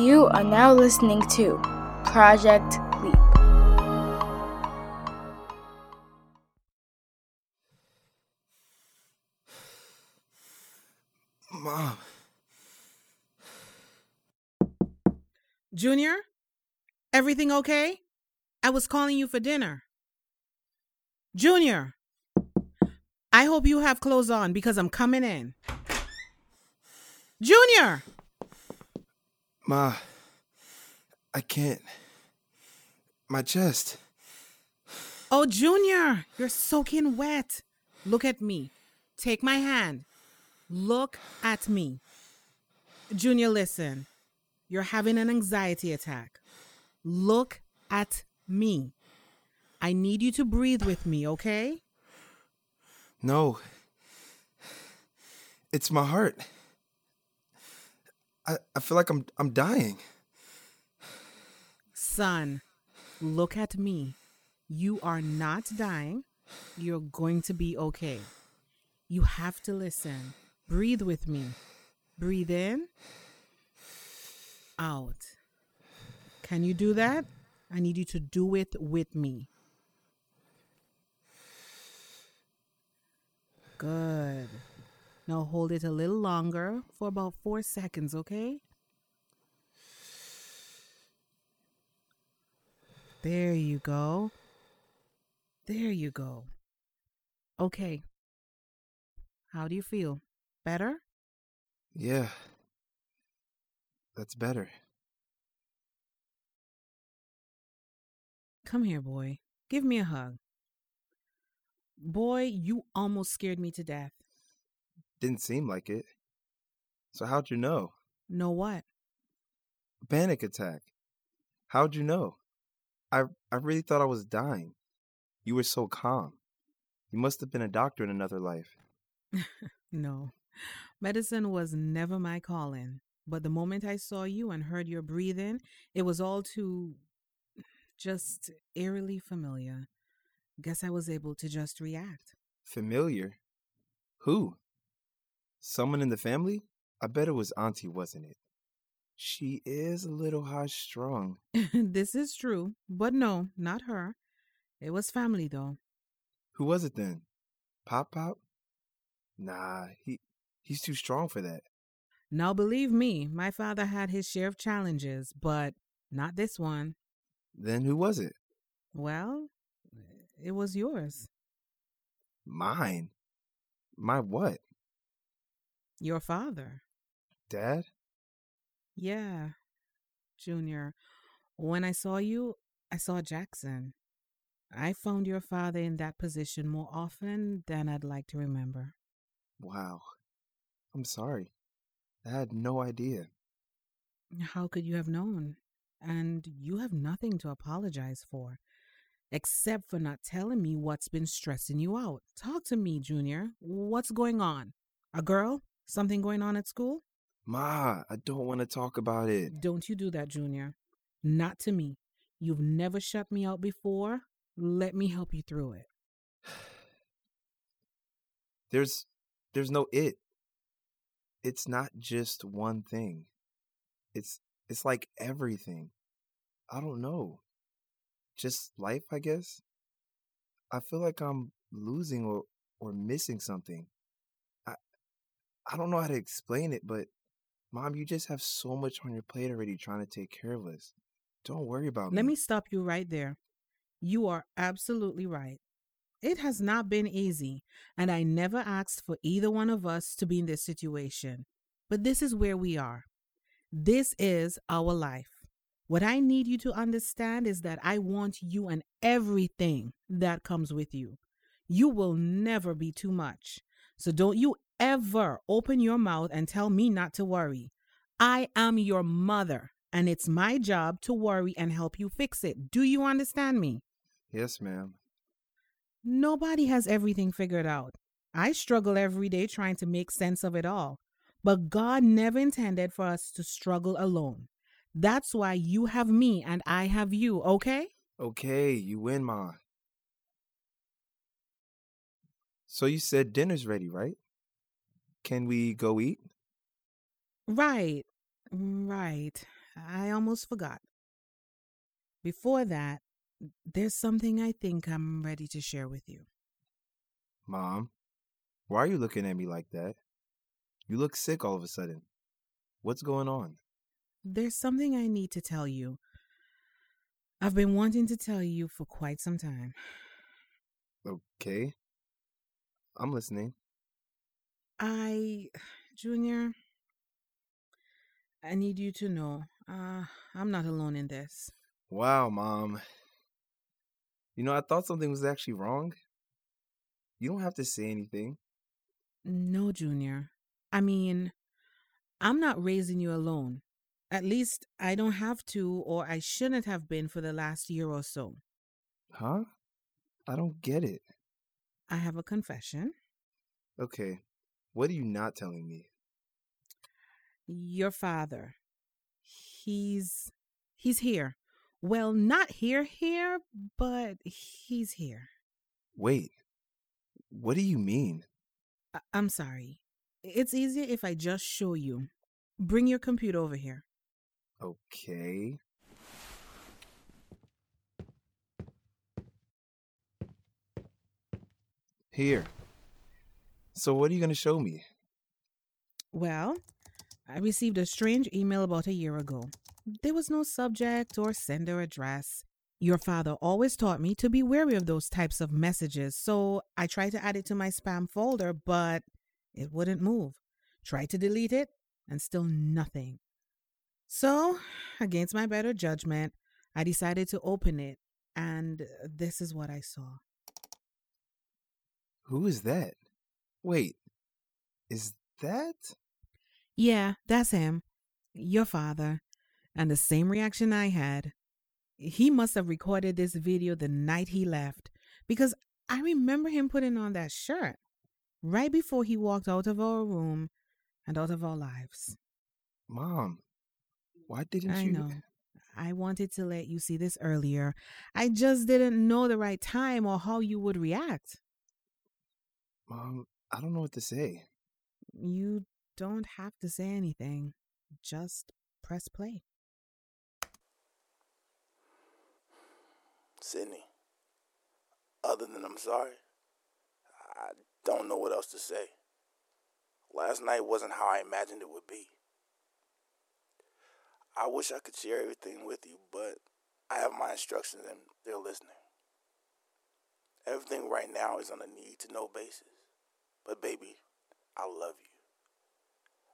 You are now listening to Project Leap. Mom. Junior, everything okay? I was calling you for dinner. Junior, I hope you have clothes on because I'm coming in. Junior! Ma. I can't. My chest. Oh, Junior, you're soaking wet. Look at me. Take my hand. Look at me. Junior, listen. You're having an anxiety attack. Look at me. I need you to breathe with me, okay? No. It's my heart. I, I feel like I'm I'm dying. Son, look at me. You are not dying. You're going to be okay. You have to listen. Breathe with me. Breathe in, out. Can you do that? I need you to do it with me. Good. Now hold it a little longer for about four seconds, okay? There you go. There you go. Okay. How do you feel? Better? Yeah. That's better. Come here, boy. Give me a hug. Boy, you almost scared me to death. Didn't seem like it. So how'd you know? Know what? A panic attack. How'd you know? I I really thought I was dying. You were so calm. You must have been a doctor in another life. no. Medicine was never my calling. But the moment I saw you and heard your breathing, it was all too just eerily familiar. Guess I was able to just react. Familiar? Who? Someone in the family? I bet it was Auntie, wasn't it? She is a little high strung. this is true, but no, not her. It was family, though. Who was it then? Pop Pop? Nah, he he's too strong for that. Now, believe me, my father had his share of challenges, but not this one. Then who was it? Well, it was yours. Mine? My what? Your father. Dad? Yeah, Junior. When I saw you, I saw Jackson. I found your father in that position more often than I'd like to remember. Wow. I'm sorry. I had no idea. How could you have known? And you have nothing to apologize for, except for not telling me what's been stressing you out. Talk to me, Junior. What's going on? A girl? Something going on at school? Ma, I don't want to talk about it. Don't you do that, Junior. Not to me. You've never shut me out before. Let me help you through it. There's there's no it. It's not just one thing. It's it's like everything. I don't know. Just life, I guess. I feel like I'm losing or or missing something. I don't know how to explain it, but Mom, you just have so much on your plate already trying to take care of us. Don't worry about Let me. Let me stop you right there. You are absolutely right. It has not been easy, and I never asked for either one of us to be in this situation. But this is where we are. This is our life. What I need you to understand is that I want you and everything that comes with you. You will never be too much. So don't you ever open your mouth and tell me not to worry. I am your mother, and it's my job to worry and help you fix it. Do you understand me? Yes, ma'am. Nobody has everything figured out. I struggle every day trying to make sense of it all. But God never intended for us to struggle alone. That's why you have me and I have you, okay? Okay, you win, Ma. So you said dinner's ready, right? Can we go eat? Right, mm, right. I almost forgot. Before that, there's something I think I'm ready to share with you. Mom, why are you looking at me like that? You look sick all of a sudden. What's going on? There's something I need to tell you. I've been wanting to tell you for quite some time. Okay. I'm listening. I, Junior, I need you to know uh, I'm not alone in this. Wow, Mom. You know, I thought something was actually wrong. You don't have to say anything. No, Junior. I mean, I'm not raising you alone. At least I don't have to, or I shouldn't have been for the last year or so. Huh? I don't get it. I have a confession. Okay. What are you not telling me? Your father. He's he's here. Well, not here here, but he's here. Wait. What do you mean? I- I'm sorry. It's easier if I just show you. Bring your computer over here. Okay. Here. So, what are you going to show me? Well, I received a strange email about a year ago. There was no subject or sender address. Your father always taught me to be wary of those types of messages, so I tried to add it to my spam folder, but it wouldn't move. Tried to delete it, and still nothing. So, against my better judgment, I decided to open it, and this is what I saw. Who is that? Wait. Is that? Yeah, that's him. Your father. And the same reaction I had. He must have recorded this video the night he left because I remember him putting on that shirt right before he walked out of our room and out of our lives. Mom, why didn't I you? know. I wanted to let you see this earlier. I just didn't know the right time or how you would react. Mom, I don't know what to say. You don't have to say anything. Just press play. Sydney, other than I'm sorry, I don't know what else to say. Last night wasn't how I imagined it would be. I wish I could share everything with you, but I have my instructions and they're listening. Everything right now is on a need to know basis. But, baby, I love you.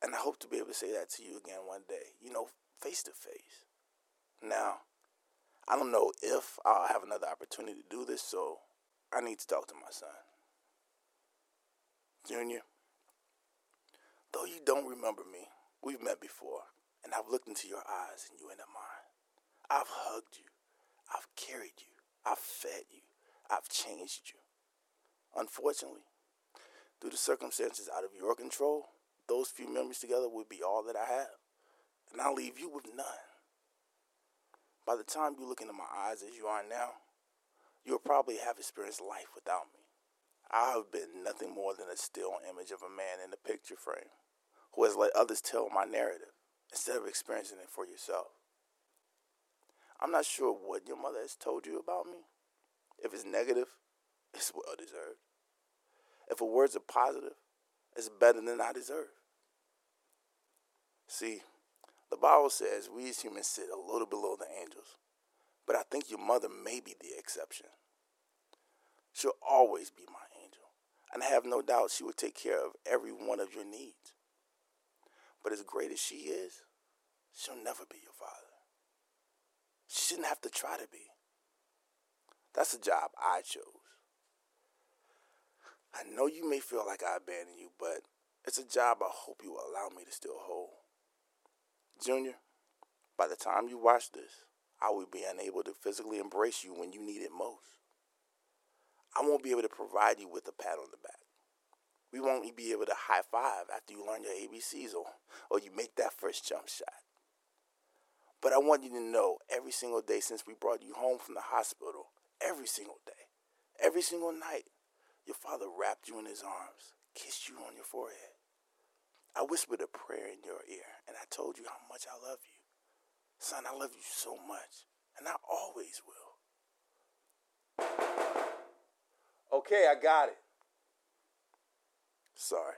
And I hope to be able to say that to you again one day, you know, face to face. Now, I don't know if I'll have another opportunity to do this, so I need to talk to my son. Junior, though you don't remember me, we've met before, and I've looked into your eyes and you into mine. I've hugged you, I've carried you, I've fed you, I've changed you. Unfortunately, due to circumstances out of your control, those few memories together would be all that I have, and I'll leave you with none. By the time you look into my eyes as you are now, you'll probably have experienced life without me. I have been nothing more than a still image of a man in a picture frame who has let others tell my narrative instead of experiencing it for yourself. I'm not sure what your mother has told you about me. If it's negative, it's well deserved. If her words are positive, it's better than I deserve. See, the Bible says we as humans sit a little below the angels, but I think your mother may be the exception. She'll always be my angel, and I have no doubt she will take care of every one of your needs. But as great as she is, she'll never be your father. She shouldn't have to try to be. That's the job I chose. I know you may feel like I abandoned you, but it's a job I hope you will allow me to still hold. Junior, by the time you watch this, I will be unable to physically embrace you when you need it most. I won't be able to provide you with a pat on the back. We won't be able to high five after you learn your ABCs or, or you make that first jump shot. But I want you to know every single day since we brought you home from the hospital, every single day, every single night, your father wrapped you in his arms, kissed you on your forehead. I whispered a prayer in your ear, and I told you how much I love you. Son, I love you so much, and I always will. Okay, I got it. Sorry,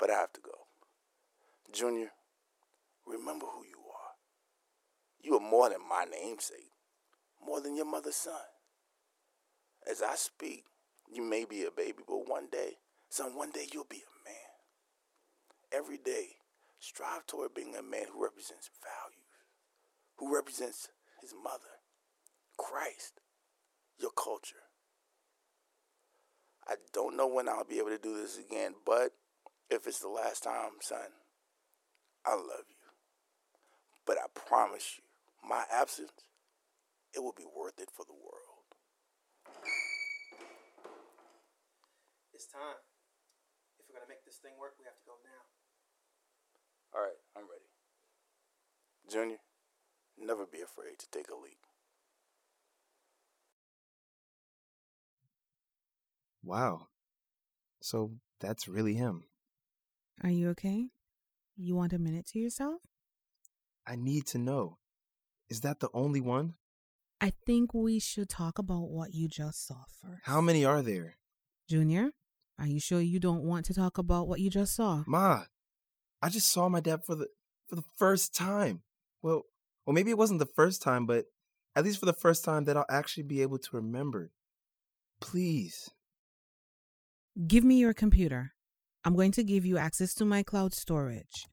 but I have to go. Junior, remember who you are. You are more than my namesake, more than your mother's son. As I speak, you may be a baby, but one day, son, one day you'll be a man. Every day, strive toward being a man who represents values, who represents his mother, Christ, your culture. I don't know when I'll be able to do this again, but if it's the last time, son, I love you. But I promise you, my absence, it will be worth it for the world. It's time. If we're gonna make this thing work, we have to go now. All right, I'm ready. Junior, never be afraid to take a leap. Wow. So that's really him. Are you okay? You want a minute to yourself? I need to know. Is that the only one? I think we should talk about what you just saw first. How many are there? Junior, are you sure you don't want to talk about what you just saw? Ma, I just saw my dad for the for the first time. Well, well maybe it wasn't the first time, but at least for the first time that I'll actually be able to remember. Please. Give me your computer. I'm going to give you access to my cloud storage.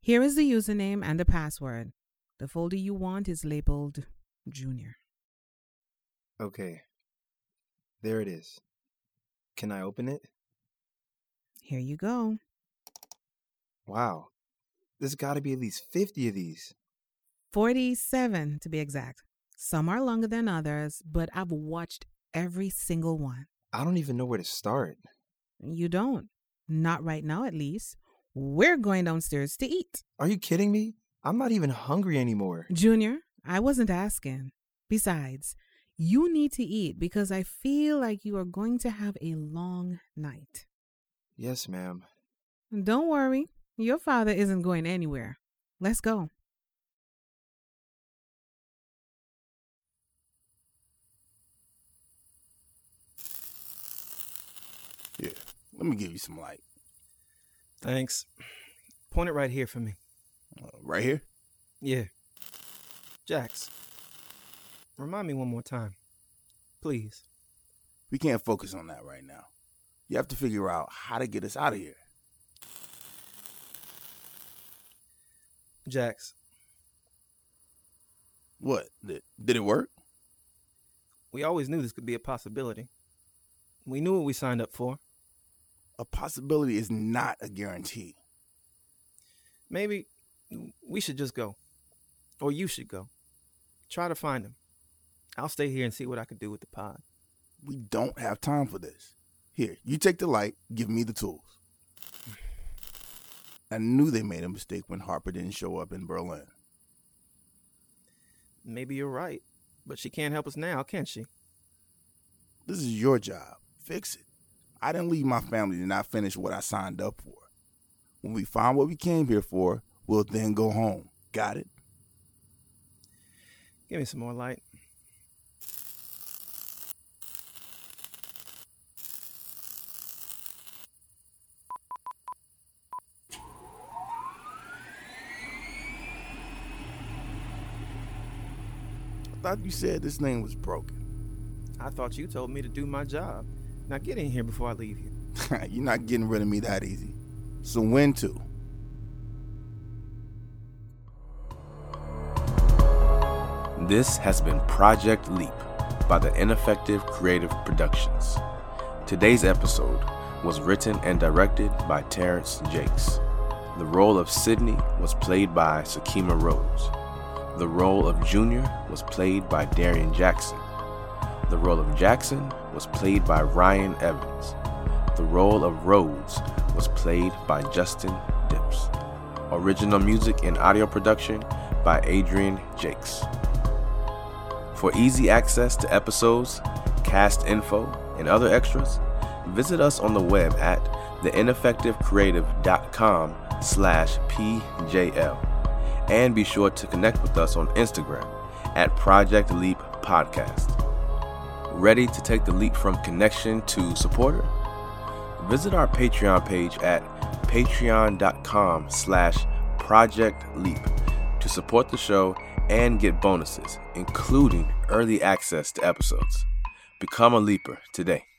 Here is the username and the password. The folder you want is labeled Junior. Okay. There it is. Can I open it? Here you go. Wow. There's got to be at least 50 of these. 47 to be exact. Some are longer than others, but I've watched every single one. I don't even know where to start. You don't. Not right now, at least. We're going downstairs to eat. Are you kidding me? I'm not even hungry anymore. Junior, I wasn't asking. Besides, you need to eat because I feel like you are going to have a long night. Yes, ma'am. Don't worry, your father isn't going anywhere. Let's go. Yeah, let me give you some light. Thanks. Point it right here for me. Uh, right here? Yeah. Jax, remind me one more time. Please. We can't focus on that right now. You have to figure out how to get us out of here. Jax, What? Did, did it work? we always knew this could be a possibility. We knew what we signed up for. A possibility is not a guarantee. Maybe we should just go. Or you should go. Try to find him. I'll stay here and see what I can do with the pod. We don't have time for this. Here, you take the light, give me the tools. I knew they made a mistake when Harper didn't show up in Berlin. Maybe you're right, but she can't help us now, can she? This is your job. Fix it. I didn't leave my family to not finish what I signed up for. When we find what we came here for, we'll then go home. Got it? Give me some more light. Thought you said this thing was broken. I thought you told me to do my job. Now get in here before I leave you. You're not getting rid of me that easy. So when to? This has been Project Leap by the Ineffective Creative Productions. Today's episode was written and directed by Terrence Jakes. The role of Sydney was played by Sakima Rose. The role of Junior was played by Darian Jackson. The role of Jackson was played by Ryan Evans. The role of Rhodes was played by Justin Dips. Original music and audio production by Adrian Jakes. For easy access to episodes, cast info, and other extras, visit us on the web at theineffectivecreative.com slash pjl. And be sure to connect with us on Instagram at Project Leap Podcast. Ready to take the leap from connection to supporter? Visit our Patreon page at patreon.com slash Project Leap to support the show and get bonuses, including early access to episodes. Become a leaper today.